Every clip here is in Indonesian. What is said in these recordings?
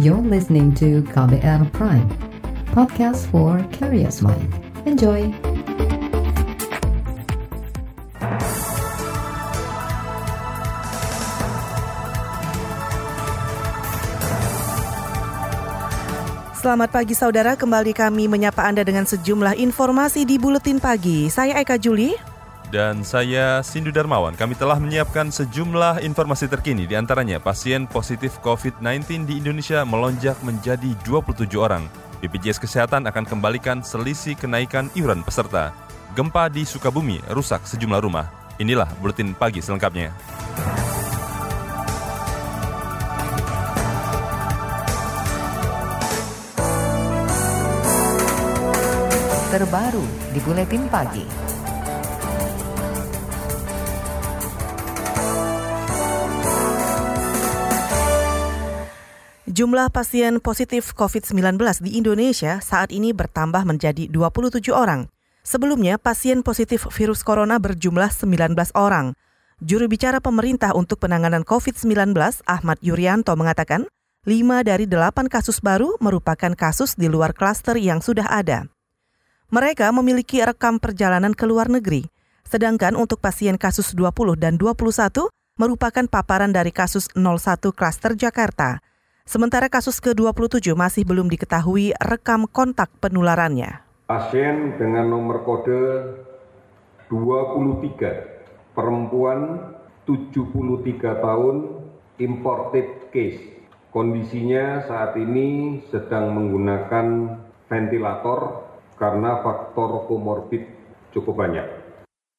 You're listening to KBR Prime, podcast for curious mind. Enjoy! Selamat pagi saudara, kembali kami menyapa Anda dengan sejumlah informasi di Buletin Pagi. Saya Eka Juli. Dan saya Sindu Darmawan. Kami telah menyiapkan sejumlah informasi terkini, di antaranya pasien positif COVID-19 di Indonesia melonjak menjadi 27 orang. BPJS Kesehatan akan kembalikan selisih kenaikan iuran peserta. Gempa di Sukabumi rusak sejumlah rumah. Inilah Buletin Pagi selengkapnya. terbaru di Buletin Pagi. Jumlah pasien positif COVID-19 di Indonesia saat ini bertambah menjadi 27 orang. Sebelumnya, pasien positif virus corona berjumlah 19 orang. Juru bicara pemerintah untuk penanganan COVID-19, Ahmad Yuryanto, mengatakan, 5 dari 8 kasus baru merupakan kasus di luar klaster yang sudah ada. Mereka memiliki rekam perjalanan ke luar negeri, sedangkan untuk pasien kasus 20 dan 21 merupakan paparan dari kasus 01 klaster Jakarta. Sementara kasus ke-27 masih belum diketahui rekam kontak penularannya. Pasien dengan nomor kode 23, perempuan 73 tahun, imported case. Kondisinya saat ini sedang menggunakan ventilator karena faktor komorbid cukup banyak.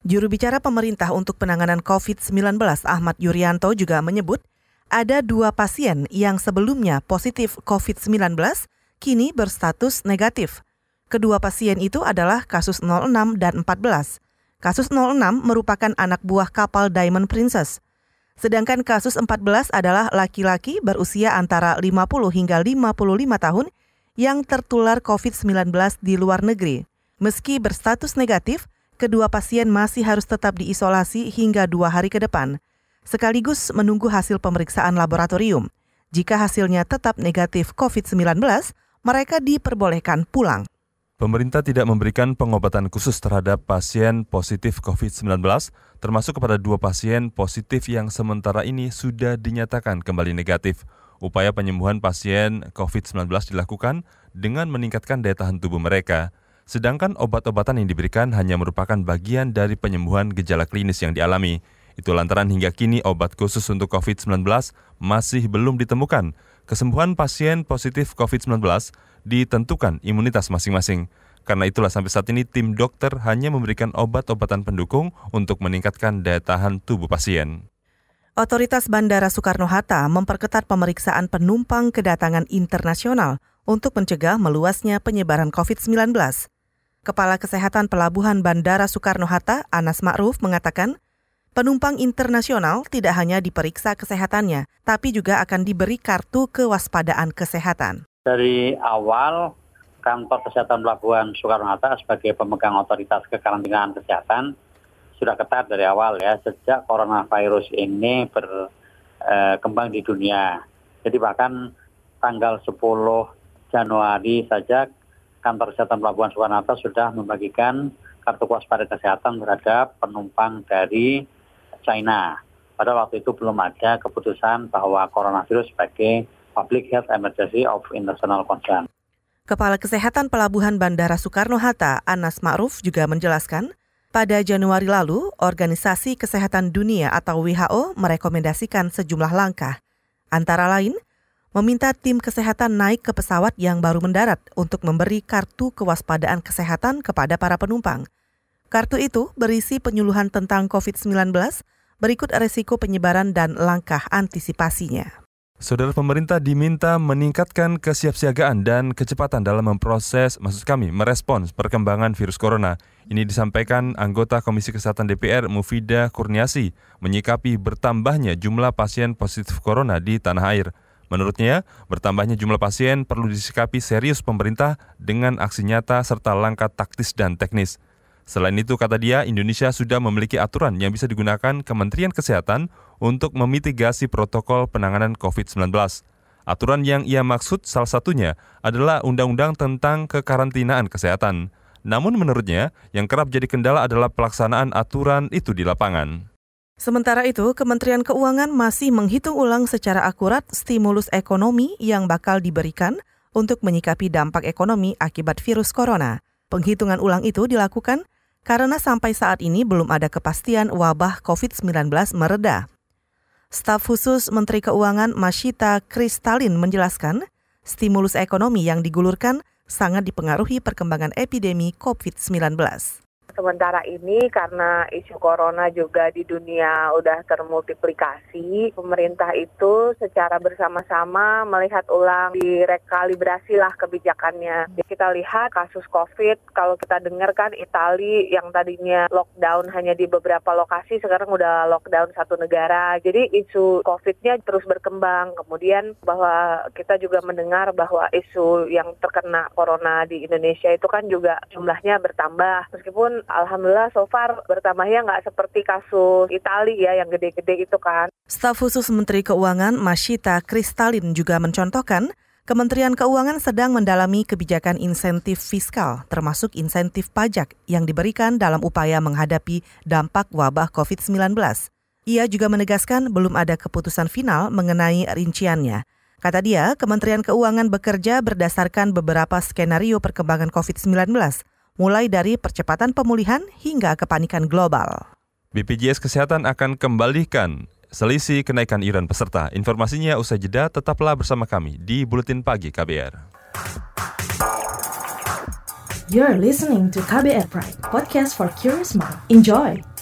Juru bicara pemerintah untuk penanganan COVID-19 Ahmad Yuryanto juga menyebut ada dua pasien yang sebelumnya positif COVID-19 kini berstatus negatif. Kedua pasien itu adalah kasus 06 dan 14. Kasus 06 merupakan anak buah kapal Diamond Princess. Sedangkan kasus 14 adalah laki-laki berusia antara 50 hingga 55 tahun yang tertular COVID-19 di luar negeri. Meski berstatus negatif, kedua pasien masih harus tetap diisolasi hingga dua hari ke depan, sekaligus menunggu hasil pemeriksaan laboratorium. Jika hasilnya tetap negatif COVID-19, mereka diperbolehkan pulang. Pemerintah tidak memberikan pengobatan khusus terhadap pasien positif COVID-19, termasuk kepada dua pasien positif yang sementara ini sudah dinyatakan kembali negatif upaya penyembuhan pasien COVID-19 dilakukan dengan meningkatkan daya tahan tubuh mereka, sedangkan obat-obatan yang diberikan hanya merupakan bagian dari penyembuhan gejala klinis yang dialami. Itu lantaran hingga kini obat khusus untuk COVID-19 masih belum ditemukan. Kesembuhan pasien positif COVID-19 ditentukan imunitas masing-masing. Karena itulah sampai saat ini tim dokter hanya memberikan obat-obatan pendukung untuk meningkatkan daya tahan tubuh pasien. Otoritas Bandara Soekarno-Hatta memperketat pemeriksaan penumpang kedatangan internasional untuk mencegah meluasnya penyebaran COVID-19. Kepala Kesehatan Pelabuhan Bandara Soekarno-Hatta, Anas Ma'ruf, mengatakan, penumpang internasional tidak hanya diperiksa kesehatannya, tapi juga akan diberi kartu kewaspadaan kesehatan. Dari awal, kantor kesehatan Pelabuhan Soekarno-Hatta sebagai pemegang otoritas kekarantinaan kesehatan sudah ketat dari awal ya sejak coronavirus ini berkembang eh, di dunia. Jadi bahkan tanggal 10 Januari saja kantor kesehatan Pelabuhan Sukarnata sudah membagikan kartu waspada kesehatan terhadap penumpang dari China. Pada waktu itu belum ada keputusan bahwa coronavirus sebagai public health emergency of international concern. Kepala Kesehatan Pelabuhan Bandara Soekarno-Hatta, Anas Ma'ruf juga menjelaskan, pada Januari lalu, Organisasi Kesehatan Dunia atau WHO merekomendasikan sejumlah langkah. Antara lain, meminta tim kesehatan naik ke pesawat yang baru mendarat untuk memberi kartu kewaspadaan kesehatan kepada para penumpang. Kartu itu berisi penyuluhan tentang COVID-19, berikut resiko penyebaran dan langkah antisipasinya. Saudara pemerintah diminta meningkatkan kesiapsiagaan dan kecepatan dalam memproses, maksud kami, merespons perkembangan virus corona. Ini disampaikan anggota Komisi Kesehatan DPR Mufida Kurniasi menyikapi bertambahnya jumlah pasien positif corona di tanah air. Menurutnya, bertambahnya jumlah pasien perlu disikapi serius pemerintah dengan aksi nyata serta langkah taktis dan teknis. Selain itu, kata dia, Indonesia sudah memiliki aturan yang bisa digunakan Kementerian Kesehatan untuk memitigasi protokol penanganan COVID-19. Aturan yang ia maksud salah satunya adalah undang-undang tentang kekarantinaan kesehatan. Namun menurutnya, yang kerap jadi kendala adalah pelaksanaan aturan itu di lapangan. Sementara itu, Kementerian Keuangan masih menghitung ulang secara akurat stimulus ekonomi yang bakal diberikan untuk menyikapi dampak ekonomi akibat virus corona. Penghitungan ulang itu dilakukan karena sampai saat ini belum ada kepastian wabah COVID-19 mereda. Staf khusus Menteri Keuangan Masyita Kristalin menjelaskan, stimulus ekonomi yang digulurkan sangat dipengaruhi perkembangan epidemi COVID-19. Sementara ini karena isu corona juga di dunia udah termultiplikasi, pemerintah itu secara bersama-sama melihat ulang direkalibrasi lah kebijakannya. Jadi kita lihat kasus COVID, kalau kita dengar kan Itali yang tadinya lockdown hanya di beberapa lokasi, sekarang udah lockdown satu negara. Jadi isu COVID-nya terus berkembang. Kemudian bahwa kita juga mendengar bahwa isu yang terkena corona di Indonesia itu kan juga jumlahnya bertambah. Meskipun alhamdulillah so far bertambahnya nggak seperti kasus Itali ya yang gede-gede itu kan. Staf khusus Menteri Keuangan Masyita Kristalin juga mencontohkan Kementerian Keuangan sedang mendalami kebijakan insentif fiskal, termasuk insentif pajak yang diberikan dalam upaya menghadapi dampak wabah COVID-19. Ia juga menegaskan belum ada keputusan final mengenai rinciannya. Kata dia, Kementerian Keuangan bekerja berdasarkan beberapa skenario perkembangan COVID-19, mulai dari percepatan pemulihan hingga kepanikan global. BPJS Kesehatan akan kembalikan selisih kenaikan iuran peserta. Informasinya usai jeda, tetaplah bersama kami di Buletin Pagi KBR. You're listening to KBR Pride, podcast for curious mind. Enjoy!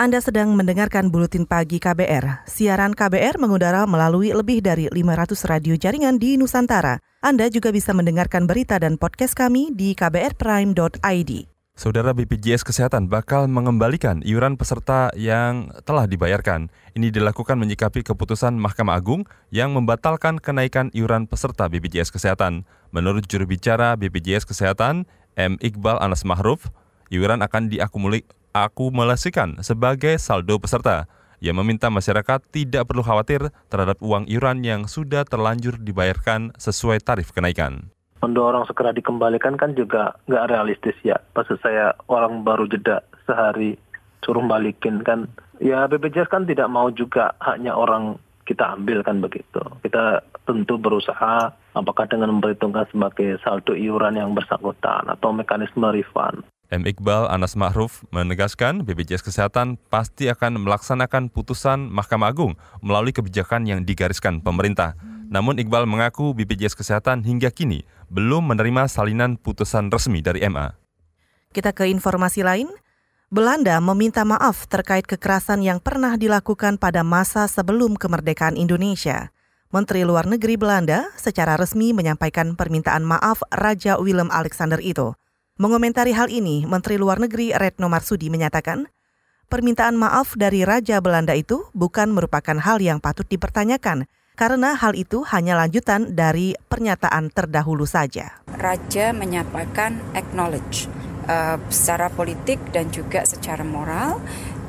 Anda sedang mendengarkan Buletin Pagi KBR. Siaran KBR mengudara melalui lebih dari 500 radio jaringan di Nusantara. Anda juga bisa mendengarkan berita dan podcast kami di kbrprime.id. Saudara BPJS Kesehatan bakal mengembalikan iuran peserta yang telah dibayarkan. Ini dilakukan menyikapi keputusan Mahkamah Agung yang membatalkan kenaikan iuran peserta BPJS Kesehatan. Menurut juru bicara BPJS Kesehatan, M. Iqbal Anas Mahruf, iuran akan diakumuli akumulasikan sebagai saldo peserta. Ia meminta masyarakat tidak perlu khawatir terhadap uang iuran yang sudah terlanjur dibayarkan sesuai tarif kenaikan. Mendorong segera dikembalikan kan juga nggak realistis ya. Maksud saya orang baru jeda sehari suruh balikin kan. Ya BPJS kan tidak mau juga hanya orang kita ambil kan begitu. Kita tentu berusaha apakah dengan memperhitungkan sebagai saldo iuran yang bersangkutan atau mekanisme refund. M. Iqbal Anas Ma'ruf menegaskan BPJS Kesehatan pasti akan melaksanakan putusan Mahkamah Agung melalui kebijakan yang digariskan pemerintah. Namun Iqbal mengaku BPJS Kesehatan hingga kini belum menerima salinan putusan resmi dari MA. Kita ke informasi lain. Belanda meminta maaf terkait kekerasan yang pernah dilakukan pada masa sebelum kemerdekaan Indonesia. Menteri Luar Negeri Belanda secara resmi menyampaikan permintaan maaf Raja Willem Alexander itu. Mengomentari hal ini, Menteri Luar Negeri Retno Marsudi menyatakan, permintaan maaf dari Raja Belanda itu bukan merupakan hal yang patut dipertanyakan, karena hal itu hanya lanjutan dari pernyataan terdahulu saja. Raja menyampaikan acknowledge uh, secara politik dan juga secara moral,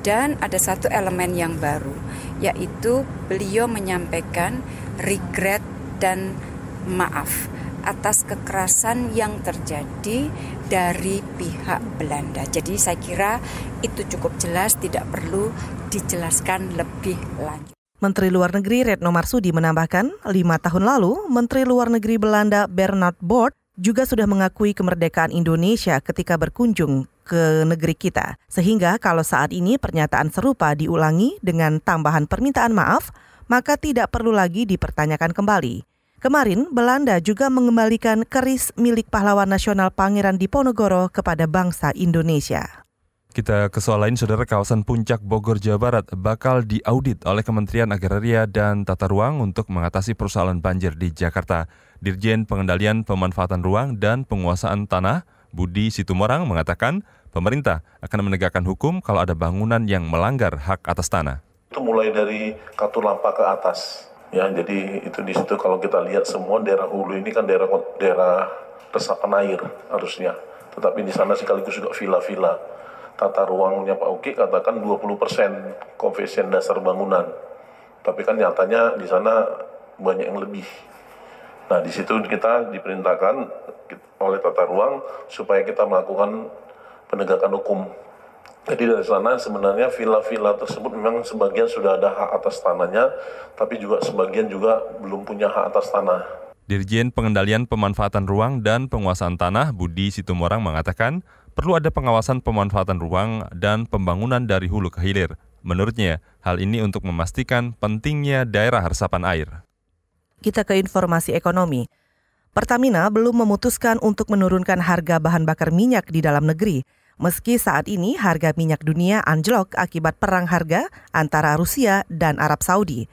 dan ada satu elemen yang baru, yaitu beliau menyampaikan regret dan maaf atas kekerasan yang terjadi dari pihak Belanda. Jadi saya kira itu cukup jelas, tidak perlu dijelaskan lebih lanjut. Menteri Luar Negeri Retno Marsudi menambahkan, lima tahun lalu Menteri Luar Negeri Belanda Bernard Bort juga sudah mengakui kemerdekaan Indonesia ketika berkunjung ke negeri kita. Sehingga kalau saat ini pernyataan serupa diulangi dengan tambahan permintaan maaf, maka tidak perlu lagi dipertanyakan kembali. Kemarin, Belanda juga mengembalikan keris milik pahlawan nasional Pangeran Diponegoro kepada bangsa Indonesia. Kita ke soal lain, saudara kawasan Puncak Bogor, Jawa Barat bakal diaudit oleh Kementerian Agraria dan Tata Ruang untuk mengatasi persoalan banjir di Jakarta. Dirjen Pengendalian Pemanfaatan Ruang dan Penguasaan Tanah, Budi Situmorang mengatakan pemerintah akan menegakkan hukum kalau ada bangunan yang melanggar hak atas tanah. Itu mulai dari Katulampa ke atas. Ya, jadi itu di situ kalau kita lihat semua daerah hulu ini kan daerah daerah resapan air harusnya. Tetapi di sana sekaligus juga villa-villa. Tata ruangnya Pak Uki katakan 20% koefisien dasar bangunan. Tapi kan nyatanya di sana banyak yang lebih. Nah, di situ kita diperintahkan oleh tata ruang supaya kita melakukan penegakan hukum. Jadi dari sana sebenarnya villa-villa tersebut memang sebagian sudah ada hak atas tanahnya, tapi juga sebagian juga belum punya hak atas tanah. Dirjen Pengendalian Pemanfaatan Ruang dan Penguasaan Tanah Budi Situmorang mengatakan perlu ada pengawasan pemanfaatan ruang dan pembangunan dari hulu ke hilir. Menurutnya, hal ini untuk memastikan pentingnya daerah resapan air. Kita ke informasi ekonomi. Pertamina belum memutuskan untuk menurunkan harga bahan bakar minyak di dalam negeri. Meski saat ini harga minyak dunia anjlok akibat perang harga antara Rusia dan Arab Saudi.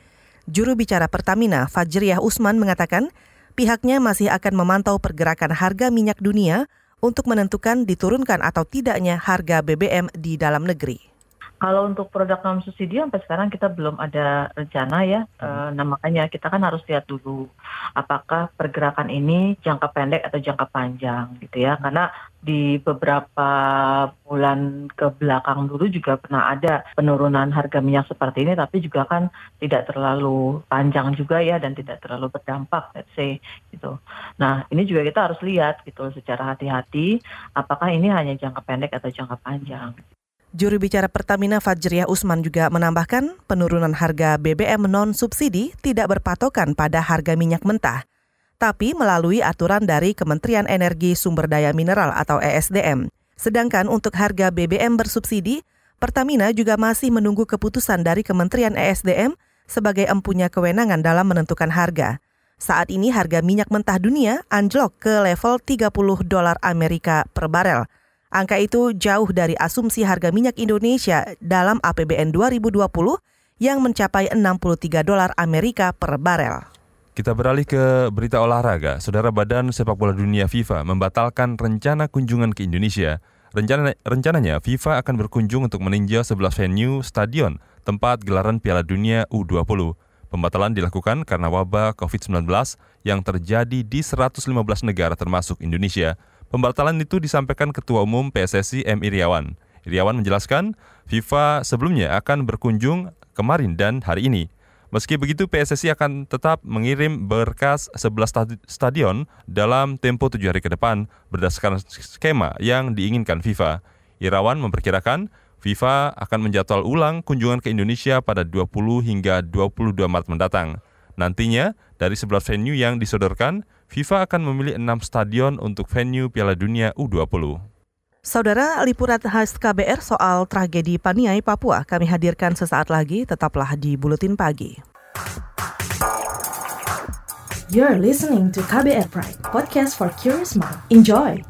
Juru bicara Pertamina, Fajriah Usman mengatakan pihaknya masih akan memantau pergerakan harga minyak dunia untuk menentukan diturunkan atau tidaknya harga BBM di dalam negeri. Kalau untuk produk non subsidi sampai sekarang kita belum ada rencana ya. Hmm. E, nah makanya kita kan harus lihat dulu apakah pergerakan ini jangka pendek atau jangka panjang gitu ya. Karena di beberapa bulan ke belakang dulu juga pernah ada penurunan harga minyak seperti ini tapi juga kan tidak terlalu panjang juga ya dan tidak terlalu berdampak let's say gitu. Nah, ini juga kita harus lihat gitu secara hati-hati apakah ini hanya jangka pendek atau jangka panjang. Juru bicara Pertamina Fajriah Usman juga menambahkan penurunan harga BBM non-subsidi tidak berpatokan pada harga minyak mentah, tapi melalui aturan dari Kementerian Energi Sumber Daya Mineral atau ESDM. Sedangkan untuk harga BBM bersubsidi, Pertamina juga masih menunggu keputusan dari Kementerian ESDM sebagai empunya kewenangan dalam menentukan harga. Saat ini harga minyak mentah dunia anjlok ke level 30 dolar Amerika per barel – Angka itu jauh dari asumsi harga minyak Indonesia dalam APBN 2020 yang mencapai 63 dolar Amerika per barel. Kita beralih ke berita olahraga. Saudara Badan Sepak Bola Dunia FIFA membatalkan rencana kunjungan ke Indonesia. Rencana, rencananya FIFA akan berkunjung untuk meninjau 11 venue stadion tempat gelaran Piala Dunia U20. Pembatalan dilakukan karena wabah COVID-19 yang terjadi di 115 negara termasuk Indonesia. Pembatalan itu disampaikan Ketua Umum PSSI M. Iriawan. Iriawan menjelaskan, FIFA sebelumnya akan berkunjung kemarin dan hari ini. Meski begitu, PSSI akan tetap mengirim berkas 11 stadion dalam tempo tujuh hari ke depan berdasarkan skema yang diinginkan FIFA. Irawan memperkirakan FIFA akan menjadwal ulang kunjungan ke Indonesia pada 20 hingga 22 Maret mendatang. Nantinya, dari 11 venue yang disodorkan, FIFA akan memilih enam stadion untuk venue Piala Dunia U20. Saudara, liputan khas KBR soal tragedi Paniai, Papua kami hadirkan sesaat lagi, tetaplah di Buletin Pagi. You're listening to KBR Pride, podcast for curious mind. Enjoy!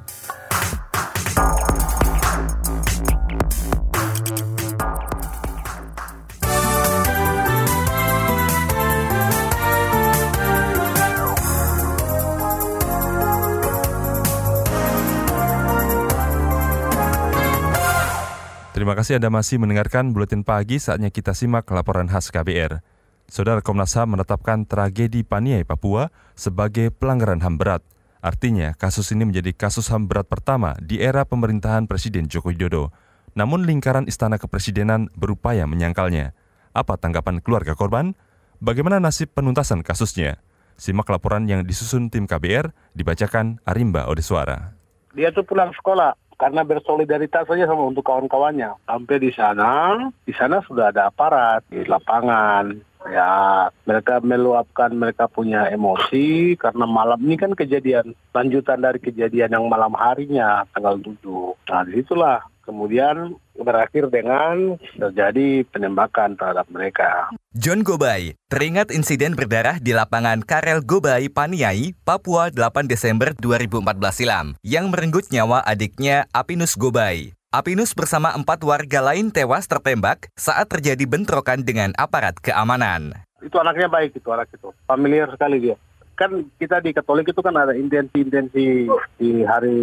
Terima kasih Anda masih mendengarkan Buletin Pagi saatnya kita simak laporan khas KBR. Saudara Komnas HAM menetapkan tragedi Paniai, Papua sebagai pelanggaran HAM berat. Artinya, kasus ini menjadi kasus HAM berat pertama di era pemerintahan Presiden Joko Widodo. Namun lingkaran Istana Kepresidenan berupaya menyangkalnya. Apa tanggapan keluarga korban? Bagaimana nasib penuntasan kasusnya? Simak laporan yang disusun tim KBR, dibacakan Arimba Odeswara. Dia tuh pulang sekolah, karena bersolidaritas saja sama untuk kawan-kawannya. Sampai di sana, di sana sudah ada aparat di lapangan. Ya, mereka meluapkan mereka punya emosi karena malam ini kan kejadian lanjutan dari kejadian yang malam harinya tanggal 7. Nah, di situlah kemudian berakhir dengan terjadi penembakan terhadap mereka. John Gobay teringat insiden berdarah di lapangan Karel Gobay, Paniai, Papua 8 Desember 2014 silam yang merenggut nyawa adiknya Apinus Gobay. Apinus bersama empat warga lain tewas tertembak saat terjadi bentrokan dengan aparat keamanan. Itu anaknya baik itu anak itu, familiar sekali dia. Kan kita di Katolik itu kan ada intensi-intensi di hari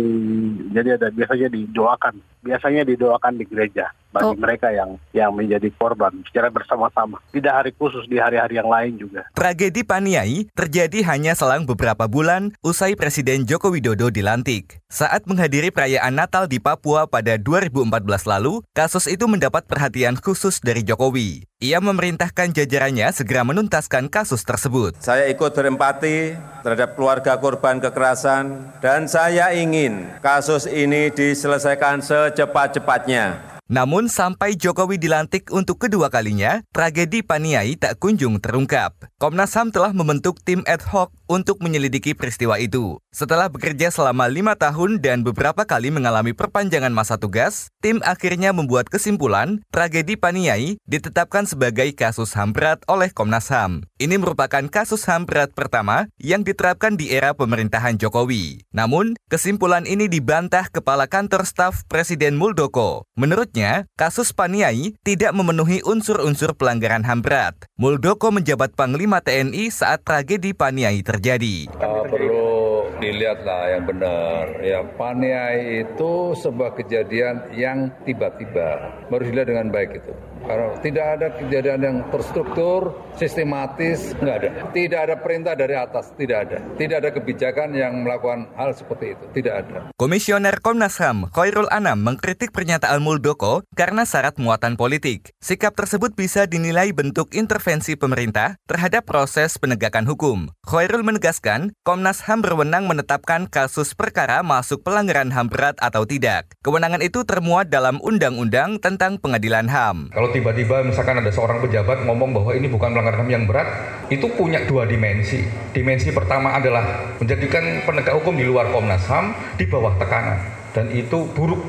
jadi ada biasanya didoakan biasanya didoakan di gereja bagi Oh. mereka yang yang menjadi korban secara bersama-sama tidak hari khusus di hari-hari yang lain juga Tragedi Paniai terjadi hanya selang beberapa bulan usai Presiden Joko Widodo dilantik. Saat menghadiri perayaan Natal di Papua pada 2014 lalu, kasus itu mendapat perhatian khusus dari Jokowi. Ia memerintahkan jajarannya segera menuntaskan kasus tersebut. Saya ikut berempati terhadap keluarga korban kekerasan dan saya ingin kasus ini diselesaikan secepat-cepatnya. Namun sampai Jokowi dilantik untuk kedua kalinya, tragedi Paniai tak kunjung terungkap. Komnas HAM telah membentuk tim ad hoc untuk menyelidiki peristiwa itu. Setelah bekerja selama lima tahun dan beberapa kali mengalami perpanjangan masa tugas, tim akhirnya membuat kesimpulan tragedi Paniai ditetapkan sebagai kasus HAM berat oleh Komnas HAM. Ini merupakan kasus HAM berat pertama yang diterapkan di era pemerintahan Jokowi. Namun, kesimpulan ini dibantah Kepala Kantor Staf Presiden Muldoko. Menurutnya, kasus Paniai tidak memenuhi unsur-unsur pelanggaran HAM berat. Muldoko menjabat Panglima TNI saat tragedi Paniai terjadi. Uh, perlu dilihat lah yang benar. Ya, paniai itu sebuah kejadian yang tiba-tiba. Baru dilihat dengan baik itu. Karena tidak ada kejadian yang terstruktur, sistematis, nggak ada. Tidak ada perintah dari atas, tidak ada. Tidak ada kebijakan yang melakukan hal seperti itu, tidak ada. Komisioner Komnas HAM, Khairul Anam, mengkritik pernyataan Muldoko karena syarat muatan politik. Sikap tersebut bisa dinilai bentuk intervensi pemerintah terhadap proses penegakan hukum. Khairul menegaskan, Komnas HAM berwenang menetapkan kasus perkara masuk pelanggaran HAM berat atau tidak. Kewenangan itu termuat dalam Undang-Undang tentang Pengadilan HAM. Kalau tiba-tiba misalkan ada seorang pejabat ngomong bahwa ini bukan pelanggaran HAM yang berat, itu punya dua dimensi. Dimensi pertama adalah menjadikan penegak hukum di luar Komnas HAM di bawah tekanan. Dan itu buruk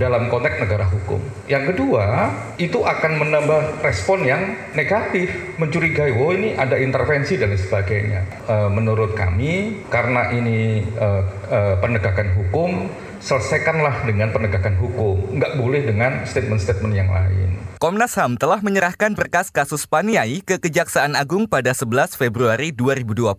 dalam konteks negara hukum. Yang kedua, itu akan menambah respon yang negatif, mencurigai, oh ini ada intervensi dan sebagainya. E, menurut kami, karena ini e, e, penegakan hukum, selesaikanlah dengan penegakan hukum, nggak boleh dengan statement-statement yang lain. Komnas HAM telah menyerahkan berkas kasus Paniai ke Kejaksaan Agung pada 11 Februari 2020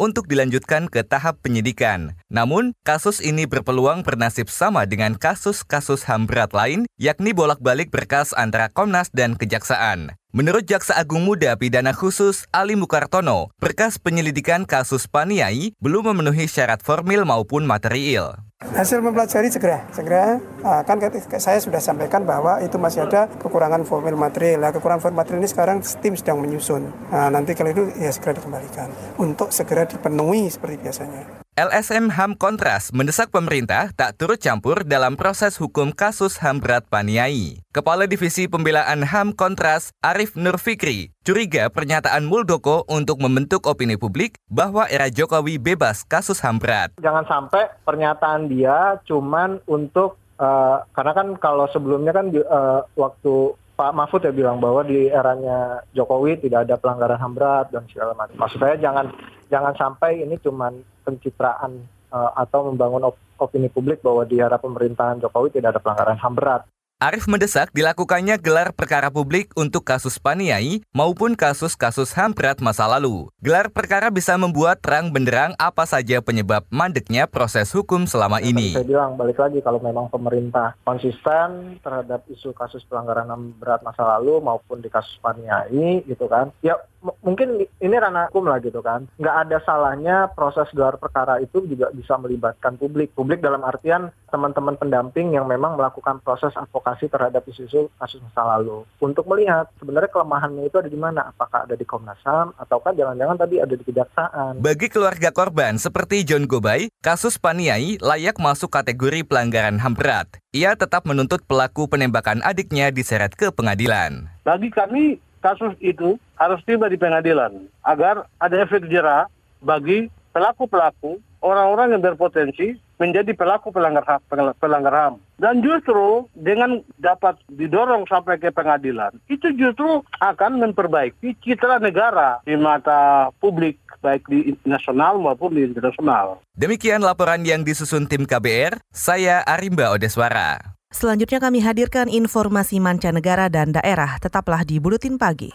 untuk dilanjutkan ke tahap penyidikan. Namun, kasus ini berpeluang bernasib sama dengan kasus-kasus HAM berat lain, yakni bolak-balik berkas antara Komnas dan Kejaksaan. Menurut Jaksa Agung Muda Pidana Khusus Ali Mukartono, berkas penyelidikan kasus Paniai belum memenuhi syarat formil maupun material. Hasil mempelajari segera, segera uh, kan saya sudah sampaikan bahwa itu masih ada kekurangan formil material. Nah, kekurangan formil material ini sekarang tim sedang menyusun. Nah, nanti kalau itu ya segera dikembalikan untuk segera dipenuhi seperti biasanya. LSM HAM Kontras mendesak pemerintah tak turut campur dalam proses hukum kasus HAM berat Paniai. Kepala Divisi Pembelaan HAM Kontras, Arif Nur Fikri, curiga pernyataan Muldoko untuk membentuk opini publik bahwa era Jokowi bebas kasus HAM berat. Jangan sampai pernyataan dia cuman untuk uh, karena kan kalau sebelumnya kan uh, waktu Pak Mahfud ya bilang bahwa di eranya Jokowi tidak ada pelanggaran HAM berat dan segala macam. Maksud saya jangan jangan sampai ini cuman pencitraan uh, atau membangun op opini publik bahwa di era pemerintahan Jokowi tidak ada pelanggaran HAM berat. Arif mendesak dilakukannya gelar perkara publik untuk kasus Paniai maupun kasus-kasus HAM berat masa lalu. Gelar perkara bisa membuat terang benderang apa saja penyebab mandeknya proses hukum selama Ya, ini. Saya bilang balik lagi kalau memang pemerintah konsisten terhadap isu kasus pelanggaran HAM berat masa lalu maupun di kasus Paniai gitu kan. Ya mungkin ini ranah hukum lah gitu kan. Nggak ada salahnya proses gelar perkara itu juga bisa melibatkan publik. Publik dalam artian teman-teman pendamping yang memang melakukan proses advokasi terhadap isu-isu kasus masa lalu. Untuk melihat sebenarnya kelemahannya itu ada di mana. Apakah ada di Komnas HAM ataukah jangan-jangan tadi ada di Kejaksaan. Bagi keluarga korban seperti John Gobay, kasus Paniai layak masuk kategori pelanggaran HAM berat. Ia tetap menuntut pelaku penembakan adiknya diseret ke pengadilan. Bagi kami kasus itu harus tiba di pengadilan agar ada efek jerah bagi pelaku-pelaku orang-orang yang berpotensi menjadi pelaku pelanggar HAM, pelanggar HAM. Dan justru dengan dapat didorong sampai ke pengadilan, itu justru akan memperbaiki citra negara di mata publik baik di nasional maupun di internasional. Demikian laporan yang disusun tim KBR, saya Arimba Odeswara. Selanjutnya kami hadirkan informasi mancanegara dan daerah. Tetaplah di Buletin Pagi.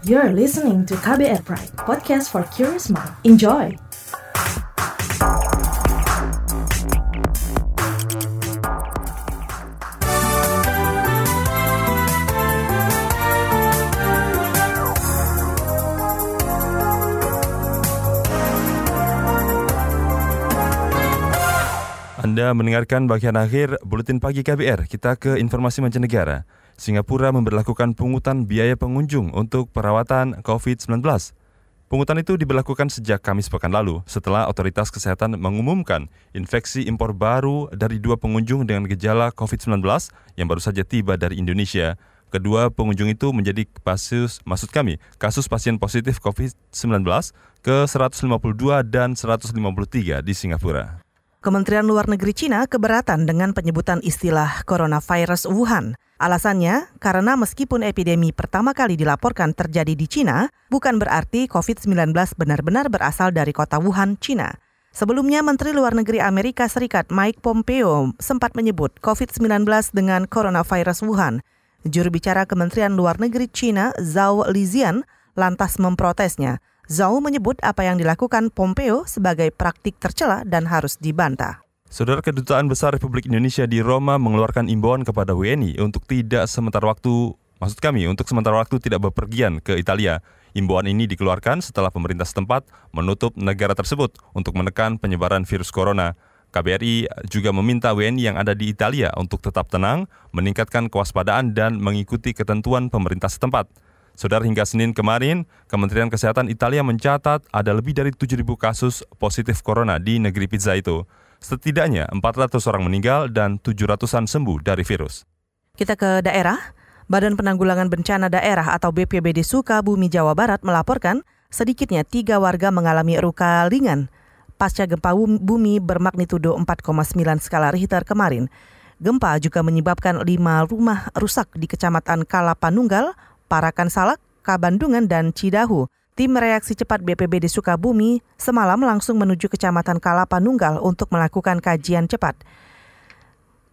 You're listening to KBR Pride, podcast for curious mind. Enjoy! Anda mendengarkan bagian akhir Buletin Pagi KBR. Kita ke informasi mancanegara. Singapura memperlakukan pungutan biaya pengunjung untuk perawatan COVID-19. Pungutan itu diberlakukan sejak Kamis pekan lalu setelah otoritas kesehatan mengumumkan infeksi impor baru dari dua pengunjung dengan gejala COVID-19 yang baru saja tiba dari Indonesia. Kedua pengunjung itu menjadi kasus, maksud kami, kasus pasien positif COVID-19 ke 152 dan 153 di Singapura. Kementerian Luar Negeri Cina keberatan dengan penyebutan istilah coronavirus Wuhan. Alasannya, karena meskipun epidemi pertama kali dilaporkan terjadi di Cina, bukan berarti COVID-19 benar-benar berasal dari kota Wuhan, Cina. Sebelumnya, Menteri Luar Negeri Amerika Serikat Mike Pompeo sempat menyebut COVID-19 dengan coronavirus Wuhan. Juru bicara Kementerian Luar Negeri Cina, Zhao Lijian, lantas memprotesnya. Zhao menyebut apa yang dilakukan Pompeo sebagai praktik tercela dan harus dibantah. Saudara Kedutaan Besar Republik Indonesia di Roma mengeluarkan imbauan kepada WNI untuk tidak sementara waktu, maksud kami, untuk sementara waktu tidak bepergian ke Italia. Imbauan ini dikeluarkan setelah pemerintah setempat menutup negara tersebut untuk menekan penyebaran virus corona. KBRI juga meminta WNI yang ada di Italia untuk tetap tenang, meningkatkan kewaspadaan dan mengikuti ketentuan pemerintah setempat. Saudara hingga Senin kemarin, Kementerian Kesehatan Italia mencatat ada lebih dari 7.000 kasus positif corona di negeri pizza itu. Setidaknya 400 orang meninggal dan 700-an sembuh dari virus. Kita ke daerah. Badan Penanggulangan Bencana Daerah atau BPBD Sukabumi Jawa Barat melaporkan sedikitnya tiga warga mengalami luka ringan pasca gempa bumi bermagnitudo 4,9 skala Richter kemarin. Gempa juga menyebabkan lima rumah rusak di Kecamatan Kalapanunggal, Parakan Salak, Kabandungan, dan Cidahu. Tim reaksi cepat BPBD Sukabumi semalam langsung menuju Kecamatan Kalapanunggal untuk melakukan kajian cepat.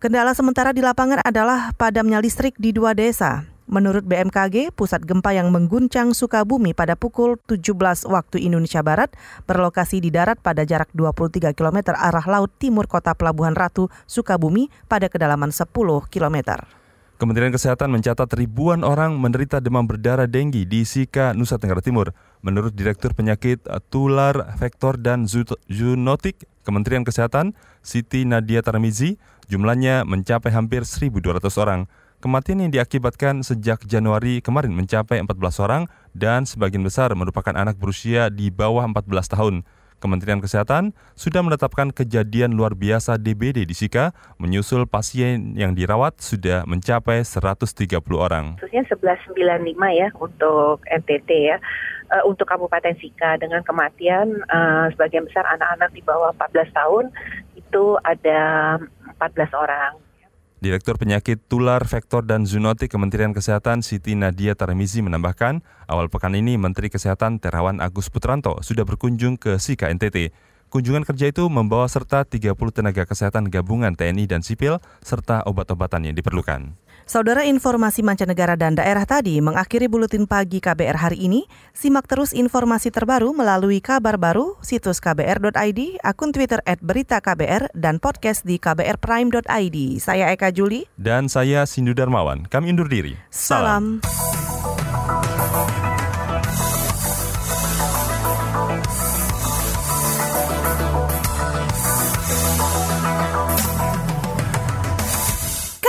Kendala sementara di lapangan adalah padamnya listrik di dua desa. Menurut BMKG, pusat gempa yang mengguncang Sukabumi pada pukul 17 waktu Indonesia Barat berlokasi di darat pada jarak 23 km arah laut timur kota Pelabuhan Ratu, Sukabumi pada kedalaman 10 km. Kementerian Kesehatan mencatat ribuan orang menderita demam berdarah denggi di Sika, Nusa Tenggara Timur. Menurut Direktur Penyakit Tular, Vektor, dan Zoonotik Kementerian Kesehatan, Siti Nadia Tarmizi, jumlahnya mencapai hampir 1.200 orang. Kematian yang diakibatkan sejak Januari kemarin mencapai 14 orang dan sebagian besar merupakan anak berusia di bawah 14 tahun. Kementerian Kesehatan sudah menetapkan kejadian luar biasa DBD di Sika, menyusul pasien yang dirawat sudah mencapai 130 orang. Khususnya 1195 ya untuk NTT ya. Uh, untuk Kabupaten Sika dengan kematian uh, sebagian besar anak-anak di bawah 14 tahun itu ada 14 orang. Direktur Penyakit Tular, Vektor, dan Zoonotik Kementerian Kesehatan Siti Nadia Tarmizi menambahkan, awal pekan ini Menteri Kesehatan Terawan Agus Putranto sudah berkunjung ke Sika NTT. Kunjungan kerja itu membawa serta 30 tenaga kesehatan gabungan TNI dan sipil serta obat-obatan yang diperlukan. Saudara informasi mancanegara dan daerah tadi mengakhiri buletin pagi KBR hari ini. Simak terus informasi terbaru melalui kabar baru, situs kbr.id, akun Twitter at berita KBR, dan podcast di kbrprime.id. Saya Eka Juli. Dan saya Sindu Darmawan. Kami undur diri. Salam.